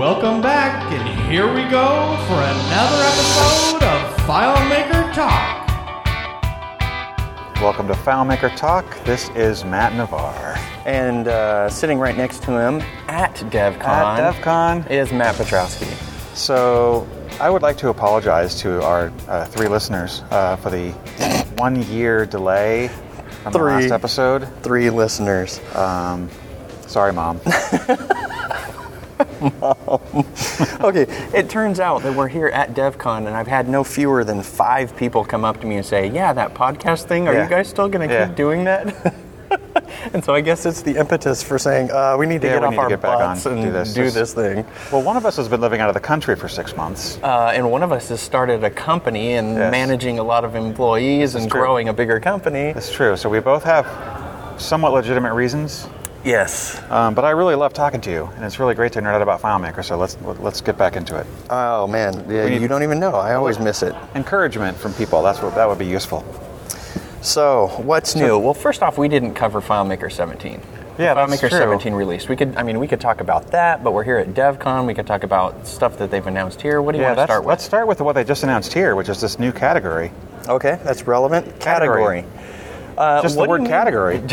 Welcome back, and here we go for another episode of FileMaker Talk. Welcome to FileMaker Talk. This is Matt Navarre. And uh, sitting right next to him at DevCon, At DevCon. is Matt Petrowsky. So, I would like to apologize to our uh, three listeners uh, for the one year delay from the last episode. Three listeners. Sorry, Mom. Okay, it turns out that we're here at DevCon, and I've had no fewer than five people come up to me and say, "Yeah, that podcast thing. Are Yeah. you guys still going to Yeah. keep doing that?" and so I guess it's the impetus for saying uh, we need to Yeah, get off our get butts and do this. do This- thing. well, one of us has been living out of the country for six months. Uh, and one of us has started a company and Yes. managing a lot of employees and true. growing a bigger company. That's true. So, we both have somewhat legitimate reasons. Yes. Um, but I really love talking to you, and it's really great to nerd out about FileMaker. So let's let's get back into it. Oh man, yeah, We you don't even know. I always miss it. Encouragement from people. That's what that would be useful. So, what's new? Well, first off, we didn't cover FileMaker 17. Yeah, that's FileMaker true. 17 released. We could, I mean, we could talk about that, but we're here at DevCon. We could talk about stuff that they've announced here. What do you Yeah, want to start with? let's start with what they just announced here, which is this new category. Okay, that's relevant. Category. Uh, Just the word category.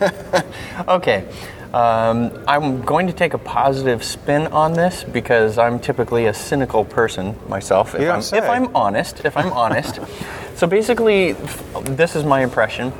Okay. Um, I'm going to take a positive spin on this because I'm typically a cynical person myself. If, I'm, if I'm honest, if I'm honest. so basically, this is my impression.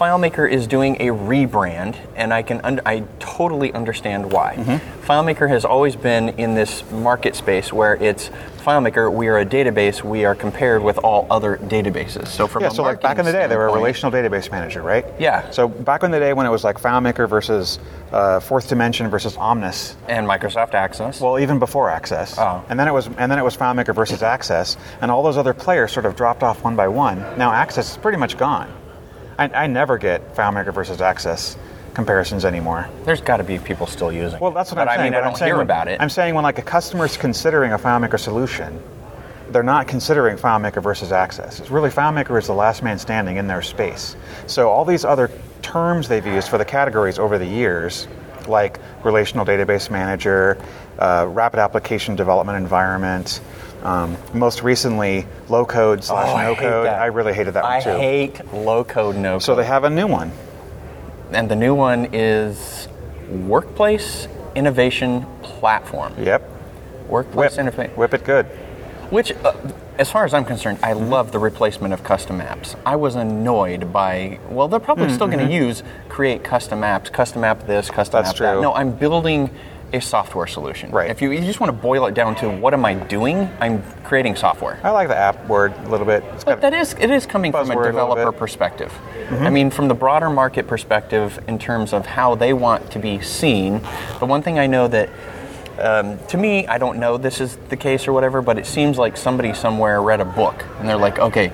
FileMaker is doing a rebrand, and I can un- I totally understand why. Mm-hmm. FileMaker has always been in this market space where it's FileMaker. We are a database. We are compared with all other databases. So from Yeah, so like back in the day, they were a relational database manager, right? Yeah. So back in the day when it was like FileMaker versus uh, Fourth Dimension versus Omnis. and Microsoft Access. Well, even before Access. Oh. And then it was and then it was FileMaker versus Access, and all those other players sort of dropped off one by one. Now Access is pretty much gone. I, I never get FileMaker versus Access comparisons anymore. There's got to be people still using. Well, that's what but I'm saying. I mean, I don't hear when- about it. I'm saying when like a customer's considering a FileMaker solution, they're not considering FileMaker versus Access. It's really FileMaker is the last man standing in their space. So all these other terms they've used for the categories over the years, like relational database manager, uh, rapid application development environment. Um, most recently, low code slash Oh, no hate code. that. I really hated that I one too. I hate low code, no code. so they have a new one. and the new one is Workplace Innovation Platform. Yep. Workplace. Innovation. Whip it good. Which, uh, as far as I'm concerned, I Mm-hmm. love the replacement of custom apps. I was annoyed by, well, they're probably Mm-hmm. still going to use create custom apps, custom app this, custom That's app that. true. No, I'm building a software solution. Right. If you, you just want to boil it down to what am I doing, I'm creating software. I like the app word a little bit. It's But that is it is coming from a a developer. Mm-hmm. perspective. I mean, from the broader market perspective, in terms of how they want to be seen. The one thing I know that, um, to me, I don't know this is the case or whatever, but it seems like somebody somewhere read a book and they're like, okay.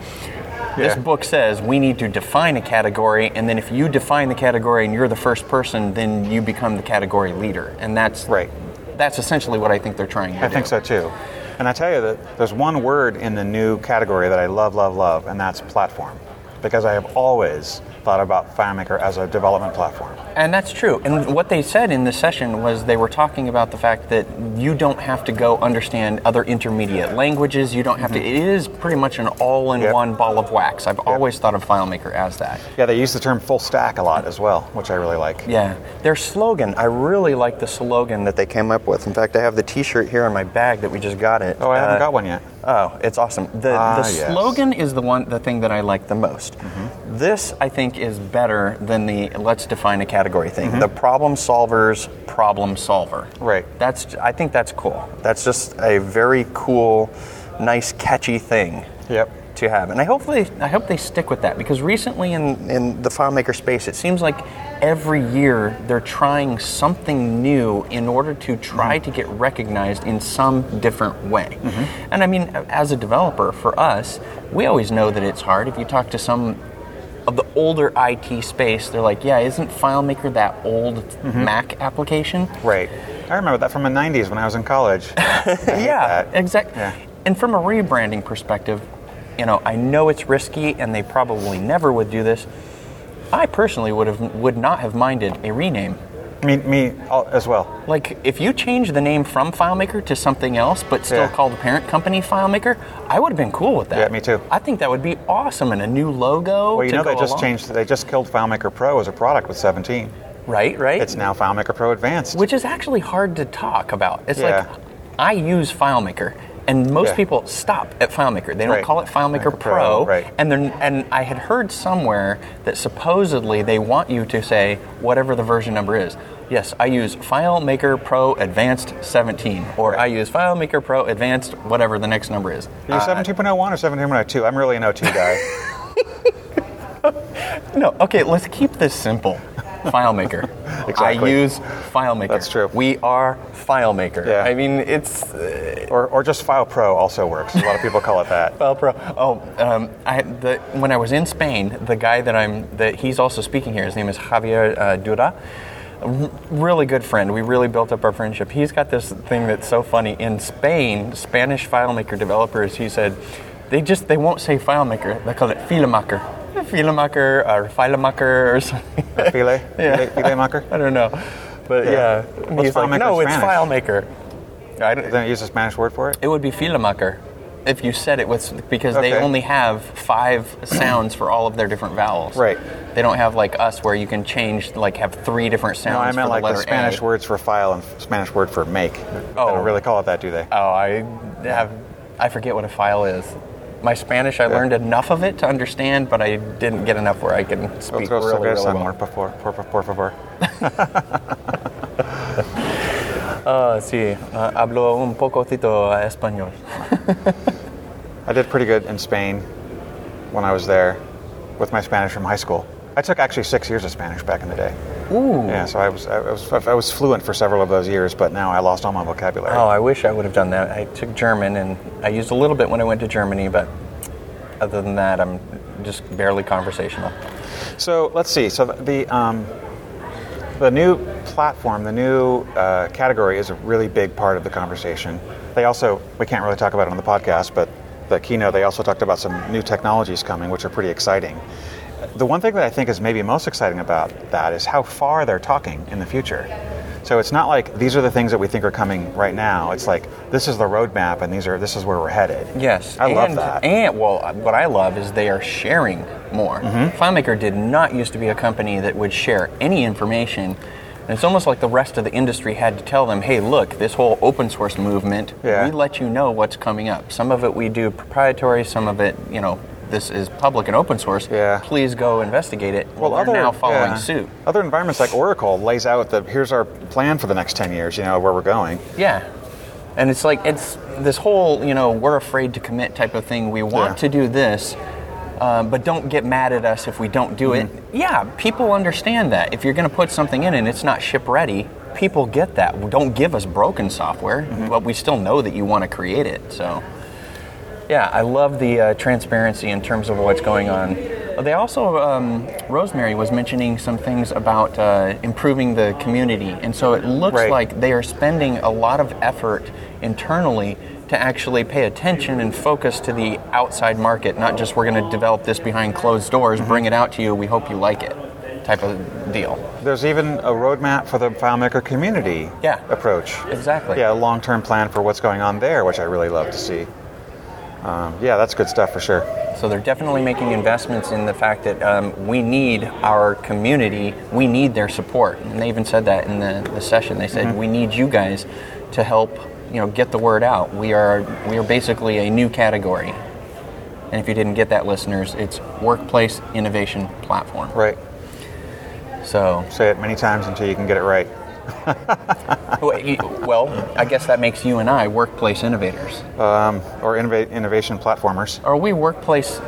This book says we need to define a category, and then if you define the category and you're the first person, then you become the category leader, and that's Right. That's essentially what I think they're trying to I do. think so too. And I tell you that there's one word in the new category that I love, love, love, and that's platform. Because I have always thought about FileMaker as a development platform. And that's true. And what they said in the session was they were talking about the fact that you don't have to go understand other intermediate languages. You don't have to. It is pretty much an all-in-one ball of wax. I've always thought of FileMaker as that. Yeah, they use the term full stack a lot as well, which I really like. Yeah. Their slogan, I really like the slogan that they came up with. In fact, I have the T-shirt here in my bag that we just got it. Oh, I haven't Uh, got one yet. Oh, it's awesome. The, Ah, the yes. Mm-hmm. slogan is the one, the thing that I like the most. This, I think, is better than the let's define a category thing. Mm-hmm. The problem solver's problem solver. Right. That's. I think that's cool. That's just a very cool, nice, catchy thing Yep. To have. And I hope they, I hope they stick with that because recently in, in the FileMaker space, it seems like every year they're trying something new in order to try mm-hmm. to get recognized in some different way. Mm-hmm. And I mean, as a developer, for us, we always know that it's hard. If you talk to some of the older IT space, they're like, yeah, isn't FileMaker that old mm-hmm. Mac application? Right. I remember that from the 90s when I was in college. yeah, exactly. Yeah. And from a rebranding perspective, you know, I know it's risky, and they probably never would do this. I personally would have would not have minded a rename. Me, me as well. Like, if you change the name from FileMaker to something else, but still Yeah. call the parent company FileMaker, I would have been cool with that. Yeah, me too. I think that would be awesome and a new logo. Well, you know they just along. changed. They just killed FileMaker Pro as a product with 17. Right, right. It's now FileMaker Pro Advanced. which is actually hard to talk about. It's Yeah. like I use FileMaker, and most Yeah. people stop at FileMaker. They don't Right. call it FileMaker Pro. Pro, right. And then, and I had heard somewhere that supposedly they want you to say whatever the version number is. Yes, I use FileMaker Pro Advanced 17, or I use FileMaker Pro Advanced whatever the next number is. Are you uh, 17.01 or 17.02? I'm really an 02 guy. No, okay, let's keep this simple. FileMaker. I use FileMaker. That's true. We are FileMaker. Yeah. I mean, it's or, or just File Pro also works. A lot of people call it that. File Pro. Oh, um, I, the, when I was in Spain, the guy that I'm that he's also speaking here. His name is Javier uh, Dura. R- really good friend. We really built up our friendship. He's got this thing that's so funny. In Spain, Spanish FileMaker developers, he said, they just they won't say FileMaker. They call it FileMaker, FileMaker or FileMaker or something. File? Yeah. File, FileMaker? I don't know, but Yeah. yeah, he's like, no, it's Spanish?" FileMaker. I don't, Then use a Spanish word for it? it would be Filemaker if you said it with because they only have five sounds for all of their different vowels. Right. They don't have like us where you can change like have three different sounds No, I for meant the like the Spanish A. words for file and Spanish word for make. They Oh. don't really call it that, do they? Oh, I have I forget what a file is. My Spanish, I learned enough of it to understand, but I didn't get enough where I can speak Otros really, really well. por, favor, por, por favor. Ah, sí, ah, hablo un pocotito español. I did pretty good in Spain when I was there with my Spanish from high school. I took actually six years of Spanish back in the day. Ooh. Yeah, so I was, I was I was fluent for several of those years, but now I lost all my vocabulary. Oh, I wish I would have done that. I took German and I used a little bit when I went to Germany, but other than that, I'm just barely conversational. So let's see. So the um, the new platform, the new uh, category, is a really big part of the conversation. They also we can't really talk about it on the podcast, but the keynote they also talked about some new technologies coming, which are pretty exciting. The one thing that I think is maybe most exciting about that is how far they're talking in the future. So it's not like these are the things that we think are coming right now. It's like this is the roadmap, and these are this is where we're headed. Yes, I love that. And well, what I love is they are sharing more. Mm-hmm. FileMaker did not used to be a company that would share any information. And it's almost like the rest of the industry had to tell them, "Hey, look, this whole open source movement. Yeah. We let you know what's coming up. Some of it we do proprietary. Some of it, you know, this is public and open source. Yeah. Please go investigate it. Well, they're now following yeah. suit. Other environments like Oracle lays out the here's our plan for the next ten years. You know where we're going. Yeah. And it's like it's this whole, you know, we're afraid to commit type of thing. We want Yeah. to do this, um, but don't get mad at us if we don't do it. Mm-hmm. Yeah, people understand that. If you're going to put something in and it's not ship ready, people get that. Don't give us broken software, Mm-hmm. but we still know that you want to create it. So, yeah, I love the uh, transparency in terms of what's going on. They also, um, Rosemary was mentioning some things about uh, improving the community, and so it looks Right. like they are spending a lot of effort internally to actually pay attention and focus to the outside market, not just we're going to develop this behind closed doors, bring it out to you, we hope you like it type of deal. There's even a roadmap for the FileMaker community Yeah. approach. Exactly. Yeah, a long-term plan for what's going on there, which I really love to see. Um, yeah, that's good stuff for sure. So they're definitely making investments in the fact that um, we need our community, we need their support. And they even said that in the, the session. They said, we need you guys to help you know, get the word out. We are, we are basically a new category. And if you didn't get that, listeners, it's Workplace Innovation Platform. Right. So, Say it many times until you can get it right. Well, I guess that makes you and I workplace innovators. Um, or innova- innovation platformers. Are we workplace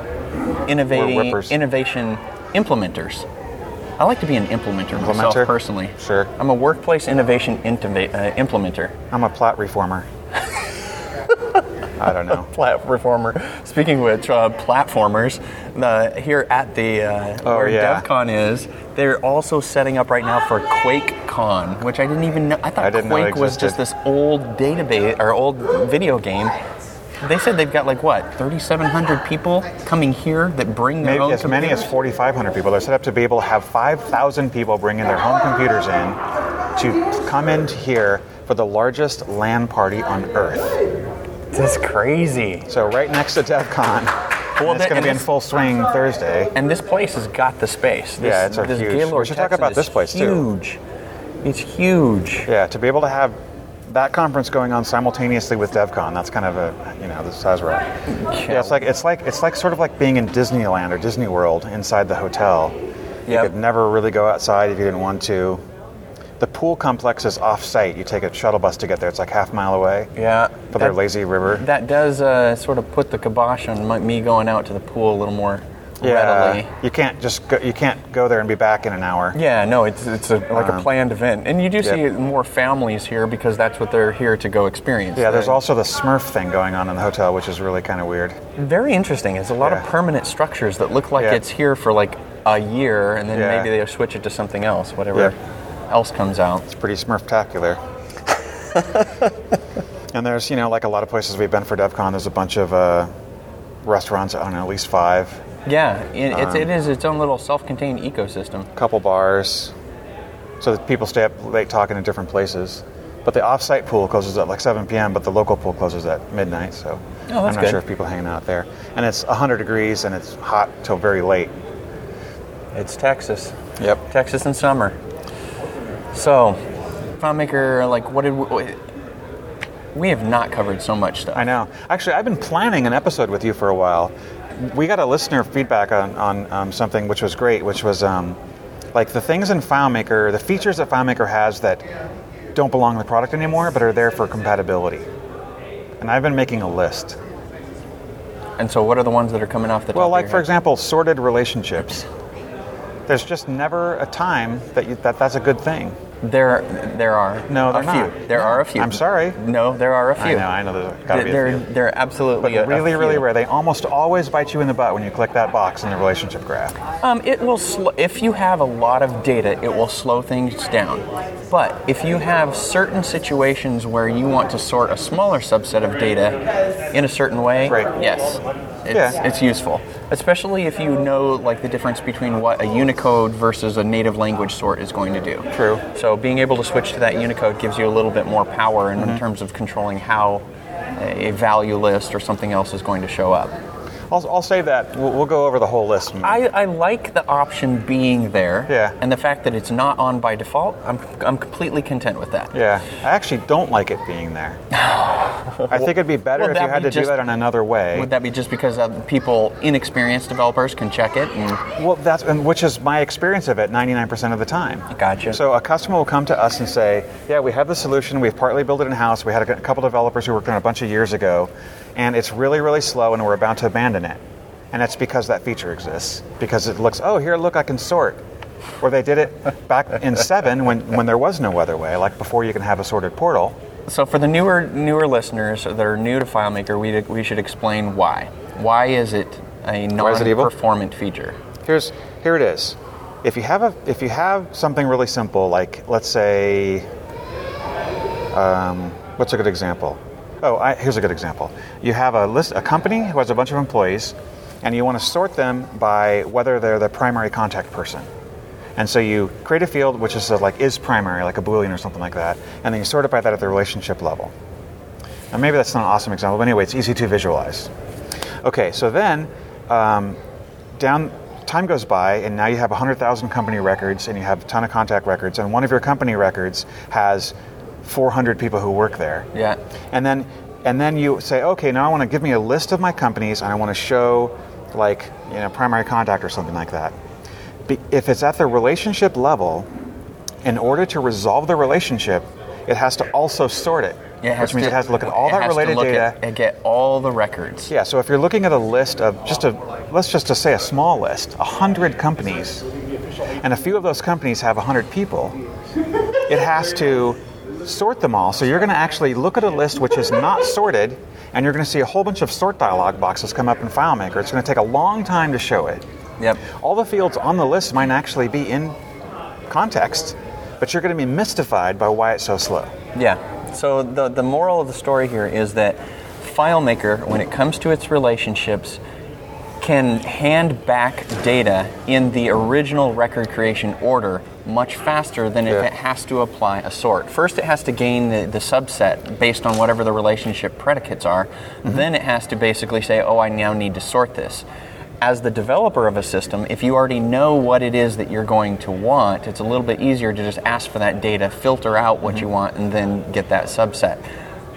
innovating innovation implementers? I like to be an implementer, myself personally. Sure. I'm a workplace innovation intova- uh, implementer. I'm a plot reformer. I don't know. platformer. Speaking of which, uh, platformers, the, here at the uh, Oh, where yeah. DevCon is, they're also setting up right now for QuakeCon, which I didn't even know. I thought I Quake was just this old database or old video game. They said they've got like what, 3,700 people coming here that bring their Maybe own as many as 4,500 people. They're set up to be able to have 5,000 people bring in their home computers in to come in here for the largest LAN party on Earth. That's crazy. So right next to DevCon. Well, it's going to be in full swing Thursday. And this place has got the space. This, Yeah, it's a this huge- Gaylord we should talk about this place, too. Huge. It's huge. Yeah, to be able to have that conference going on simultaneously with DevCon, that's kind of a you know the size we're at. Yeah, it's like it's like it's like sort of like being in Disneyland or Disney World inside the hotel. You could never really go outside if you didn't want to. The pool complex is off-site. You take a shuttle bus to get there. It's like half a mile away Yeah. for their that- lazy river. That does uh, sort of put the kibosh on my, me going out to the pool a little more Yeah, readily. you can't just go, you can't go there and be back in an hour. Yeah, no, it's it's a, like a Um, planned event, and you do see yep. more families here because that's what they're here to go experience. Yeah, there's also the Smurf thing going on in the hotel, which is really kind of weird. very interesting. It's a lot Yeah. of permanent structures that look like Yeah. it's here for like a year, and then maybe they switch it to something else, whatever. Else comes out. It's pretty Smurftacular. and there's, you know, like a lot of places we've been for DevCon, there's a bunch of uh, restaurants, I don't know, at least five, Yeah, it, it's, Um, it is its own little self-contained ecosystem. couple bars, so that people stay up late talking in different places. But the off-site pool closes at like 7 p.m., but the local pool closes at midnight. So Oh, I'm not good. sure if people hanging out there. And it's 100 degrees and it's hot till very late. It's Texas. Yep. Texas in summer. So, FileMaker, like, what did we, we have not covered so much stuff. I know. Actually, I've been planning an episode with you for a while. We got a listener feedback on, on um, something which was great, which was um, like the things in FileMaker, the features that FileMaker has that don't belong in the product anymore, but are there for compatibility. And I've been making a list. And so, what are the ones that are coming off the top? Well, like for example, sorted relationships. There's just never a time that you, that that's a good thing. there, there are No, a they're few. not. There are a few. I'm sorry. No, there are a few. I know, I know. There's got to be a they're, few. they're absolutely But really, really rare. They almost always bite you in the butt when you click that box in the relationship graph. Um, it will sl- if you have a lot of data, it will slow things down. But if you have certain situations where you want to sort a smaller subset of data in a certain way, Right. yes, it's, Yeah. it's useful. Especially if you know like the difference between what a Unicode versus a native language sort is going to do. True. So being able to switch to that Unicode gives you a little bit more power in, Mm-hmm. in terms of controlling how a value list or something else is going to show up. I'll, I'll say that. We'll, we'll go over the whole list. I, I like the option being there. Yeah. And the fact that it's not on by default, I'm, I'm completely content with that. yeah, I actually don't like it being there. I think it'd be better if you had to do just- that in another way. Would that be just because uh, people, inexperienced developers, can check it? And Well, that's and which is my experience of it 99% of the time. Gotcha. So a customer will come to us and say, "Yeah, we have the solution. We've partly built it in house. We had a, couple developers who worked on it a bunch of years ago, and it's really, really slow, and we're about to abandon it." And it's because that feature exists. Because it looks, "Oh, here, look, I can sort." Or they did it back in seven when, when there was no other way, like before you can have a sorted portal. So for the newer newer listeners that are new to FileMaker, we, we should explain why. Why is it a Why is it non-performant feature? Here's here it is. If you have a if you have something really simple, like let's say, um, what's a good example? Oh, I, here's a good example. You have a list, a company who has a bunch of employees, and you want to sort them by whether they're the primary contact person. And so you create a field which is uh, like is primary, like a boolean or something like that, and then you sort it by that at the relationship level. Now maybe that's not an awesome example, but anyway, it's easy to visualize. Okay, so then um, down time goes by, and now you have 100,000 company records, and you have a ton of contact records, and one of your company records has 400 people who work there. Yeah. And then and then you say, okay, now I want to give me a list of my companies, and I want to show like you know primary contact or something like that. If it's at the relationship level, in order to resolve the relationship, it has to also sort it, It which means it has to look at all that related data. at- and get all the records. Yeah, so if you're looking at a list of just a, let's just to say a small list, a 100 companies, and a few of those companies have a 100 people, it has to sort them all. So you're going to actually look at a list which is not sorted, and you're going to see a whole bunch of sort dialog boxes come up in FileMaker. It's going to take a long time to show it. Yep. All the fields on the list might actually be in context, but you're going to be mystified by why it's so slow. Yeah. So the the moral of the story here is that FileMaker, when it comes to its relationships, can hand back data in the original record creation order much faster than if it has to apply a sort. First, it has to gain the, the subset based on whatever the relationship predicates are. Mm-hmm. Then it has to basically say, oh, I now need to sort this. As the developer of a system, if you already know what it is that you're going to want, it's a little bit easier to just ask for that data, filter out what Mm-hmm. you want, and then get that subset.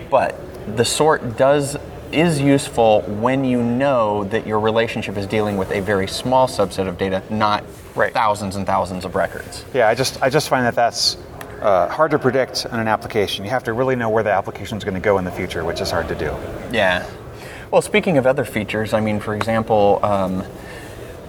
But the sort does is useful when you know that your relationship is dealing with a very small subset of data, not Right. thousands and thousands of records. Yeah, I just I just find that that's uh, hard to predict in an application. You have to really know where the application is going to go in the future, which is hard to do. Yeah. Well, speaking of other features, I mean, for example, um,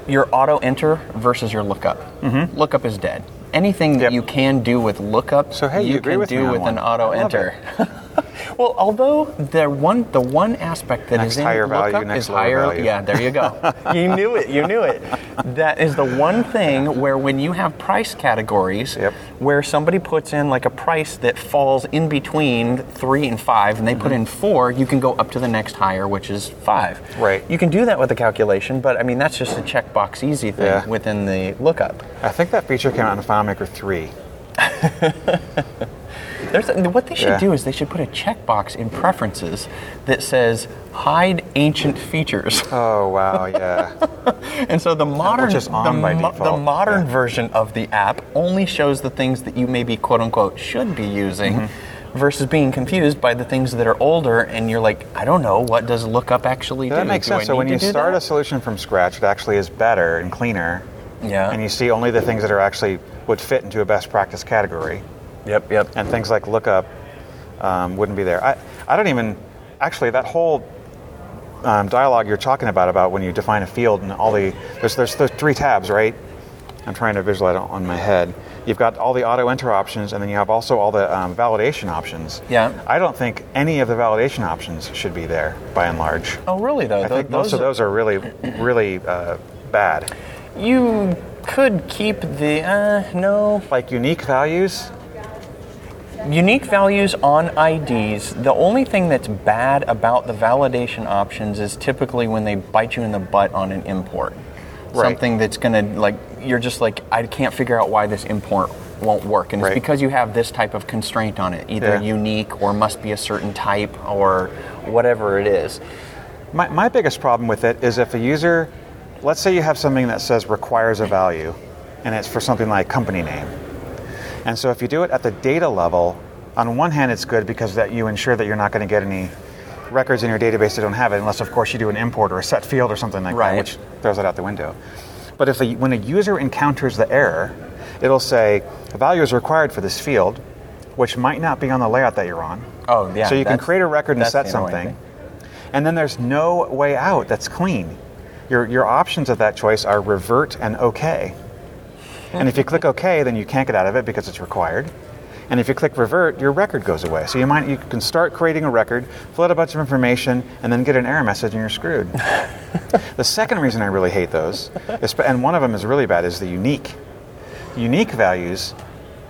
your auto enter versus your lookup. Mm-hmm. Lookup is dead. Anything that Yep. you can do with lookup, So, hey, you you agree can with do with an auto enter. well, although the one the one aspect that is Next in higher value, lookup next is higher. value. Yeah, there you go. you knew it. You knew it. That is the one thing where when you have price categories, Yep. where somebody puts in like a price that falls in between three and five, and they put mm-hmm. in four, you can go up to the next higher, which is five. Right. You can do that with a calculation, but I mean that's just a checkbox easy thing Yeah. within the lookup. I think that feature came out in FileMaker 3. There's what they should Yeah. do is they should put a checkbox in preferences that says hide ancient features. Oh, wow, yeah. And so the modern, the, mo- the modern yeah. version of the app only shows the things that you maybe quote unquote should be using, Mm-hmm. versus being confused by the things that are older. And you're like, I don't know, what does lookup actually do? that makes Do I sense. So when you start that? a solution from scratch, it actually is better and cleaner. Yeah. And you see only the things that are actually would fit into a best practice category. Yep, yep. and things like lookup um, wouldn't be there. I, I don't even actually that whole um, dialogue you're talking about about when you define a field and all the there's there's the three tabs right. I'm trying to visualize it on my head. You've got all the auto enter options, and then you have also all the um, validation options. Yeah. I don't think any of the validation options should be there by and large. Oh, really though? I Tho- think most of those are really, really uh, bad. You could keep the uh, no Like unique values. Unique values on IDs. The only thing that's bad about the validation options is typically when they bite you in the butt on an import. Right. Something that's gonna like you're just like I can't figure out why this import won't work, and it's because you have this type of constraint on it, either Yeah. unique or must be a certain type or whatever it is. My, my biggest problem with it is if a user, let's say you have something that says requires a value, and it's for something like company name. And so if you do it at the data level, on one hand it's good because that you ensure that you're not going to get any records in your database that don't have it, unless of course you do an import or a set field or something like Right. that, which throws it out the window. But if a, when a user encounters the error, it'll say a value is required for this field, which might not be on the layout that you're on. Oh yeah. So you can create a record and set something, and then there's no way out that's clean. Your, your options of that choice are revert and OK. And if you click OK, then you can't get out of it because it's required. And if you click revert, your record goes away. So you might you can start creating a record, fill out a bunch of information, and then get an error message, and you're screwed. the second reason I really hate those, is, and one of them is really bad, is the unique. Unique values,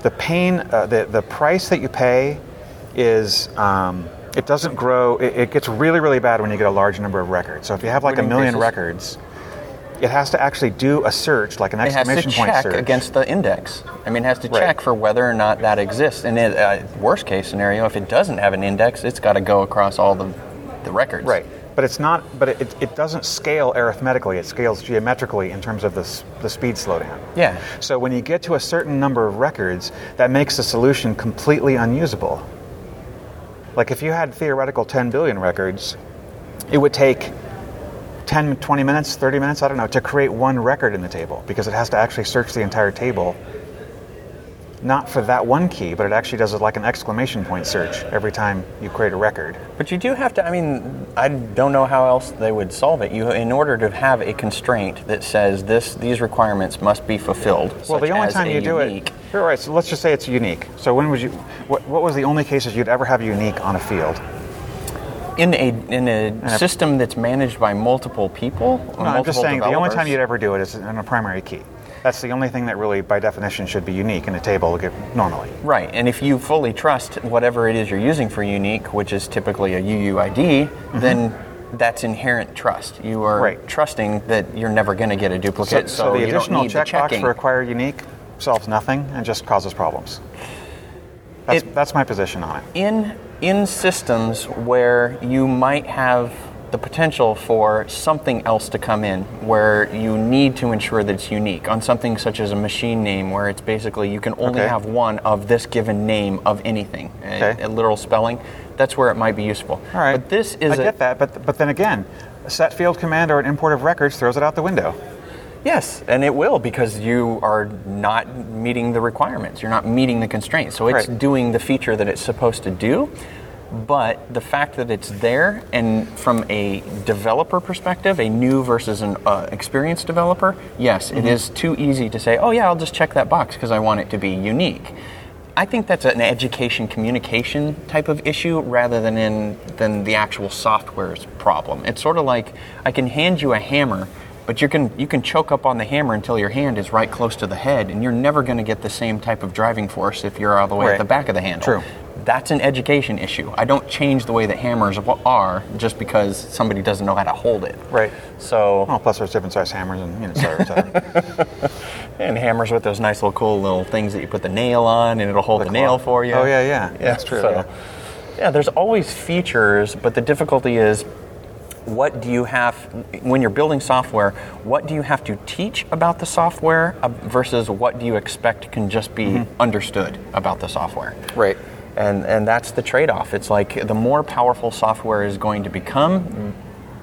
the pain, uh, the the price that you pay, is um, it doesn't grow. It, it gets really really bad when you get a large number of records. So if you have like a million increases? records, it has to actually do a search, like an It has to exclamation point check search. against the index. I mean, it has to Right. check for whether or not that exists. And it, uh, worst case scenario, if it doesn't have an index, it's got to go across all the, the records. Right. But it's not. But it, it doesn't scale arithmetically. It scales geometrically in terms of the the speed slowdown. Yeah. So when you get to a certain number of records, that makes the solution completely unusable. Like if you had theoretical 10 billion records, it would take 10, 20 minutes, 30 minutes, I don't know, to create one record in the table because it has to actually search the entire table. Not for that one key, but it actually does it like an exclamation point search every time you create a record. But you do have to. I mean, I don't know how else they would solve it. You, in order to have a constraint that says this, these requirements must be fulfilled. Well, the only time you do unique, it, all right. So let's just say it's unique. So when would you? What, what was the only cases you'd ever have unique on a field? In a in a system that's managed by multiple people. No, I'm just multiple saying the only time you'd ever do it is in a primary key. That's the only thing that really, by definition, should be unique in a table normally. Right, and if you fully trust whatever it is you're using for unique, which is typically a UUID, Mm-hmm. then that's inherent trust. You are Right. trusting that you're never going to get a duplicate, so, so the you don't additional the checkbox for acquire unique solves nothing and just causes problems. That's, It- that's my position on it. in in systems where you might have the potential for something else to come in where you need to ensure that it's unique on something such as a machine name where it's basically you can only Okay. have one of this given name of anything a- a, literal spelling that's where it might be useful All right. but this is I a, get that, but but then again, a set field command or an import of records throws it out the window. Yes, and it will because you are not meeting the requirements. You're not meeting the constraints. So it's Right. doing the feature that it's supposed to do. But the fact that it's there, and from a developer perspective, a new versus an uh, experienced developer, yes, it is too easy to say, oh, yeah, I'll just check that box because I want it to be unique. I think that's an education communication type of issue rather than in than the actual software's problem. It's sort of like I can hand you a hammer, but you can you can choke up on the hammer until your hand is right close to the head, and you're never going to get the same type of driving force if you're all the way Right. at the back of the handle. True. That's an education issue. I don't change the way that hammers are just because somebody doesn't know how to hold it. Right. So Well, plus there's different size hammers and you know, et cetera, uh, and hammers with those nice little cool little things that you put the nail on, and it'll hold the, The nail for you. Oh, yeah, yeah. That's true, so- yeah. yeah, there's always features, but the difficulty is what do you have when you're building software? What do you have to teach about the software uh, versus what do you expect can just be Mm-hmm. understood about the software? Right. And and that's the trade-off. It's like the more powerful software is going to become,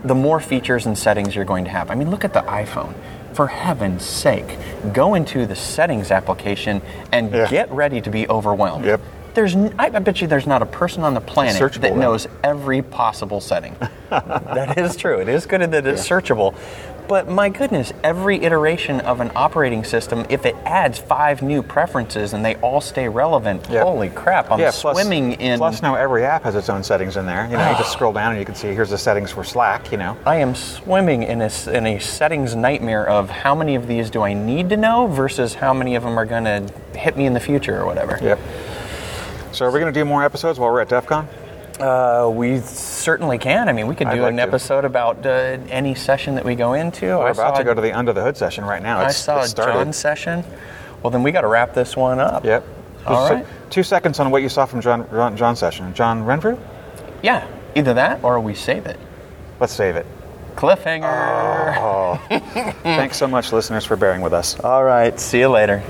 the more features and settings you're going to have. I mean, look at the iPhone. For heaven's sake, go into the settings application and Yeah. get ready to be overwhelmed. Yep. There's, I bet you there's not a person on the planet searchable, that then. knows every possible setting. that is true. It is good that it's searchable. But my goodness, every iteration of an operating system, if it adds five new preferences and they all stay relevant, Yeah. holy crap, I'm yeah, plus, swimming in. Plus, now every app has its own settings in there. You know, you just scroll down and you can see here's the settings for Slack. You know, I am swimming in a, in a settings nightmare of how many of these do I need to know versus how many of them are going to hit me in the future or whatever. Yep. So, are we going to do more episodes while we're at DevCon? Uh, we certainly can. I mean, we could do like an to. episode about uh, any session that we go into. We're I about to go to the under the hood session right now. I It's, saw it started. John's session. Well, then we got to wrap this one up. Yep. All right. Two seconds on what you saw from John, John John's session. John Renfrew? Yeah, either that or we save it. Let's save it. Cliffhanger. Oh. Thanks so much, listeners, for bearing with us. All right. See you later.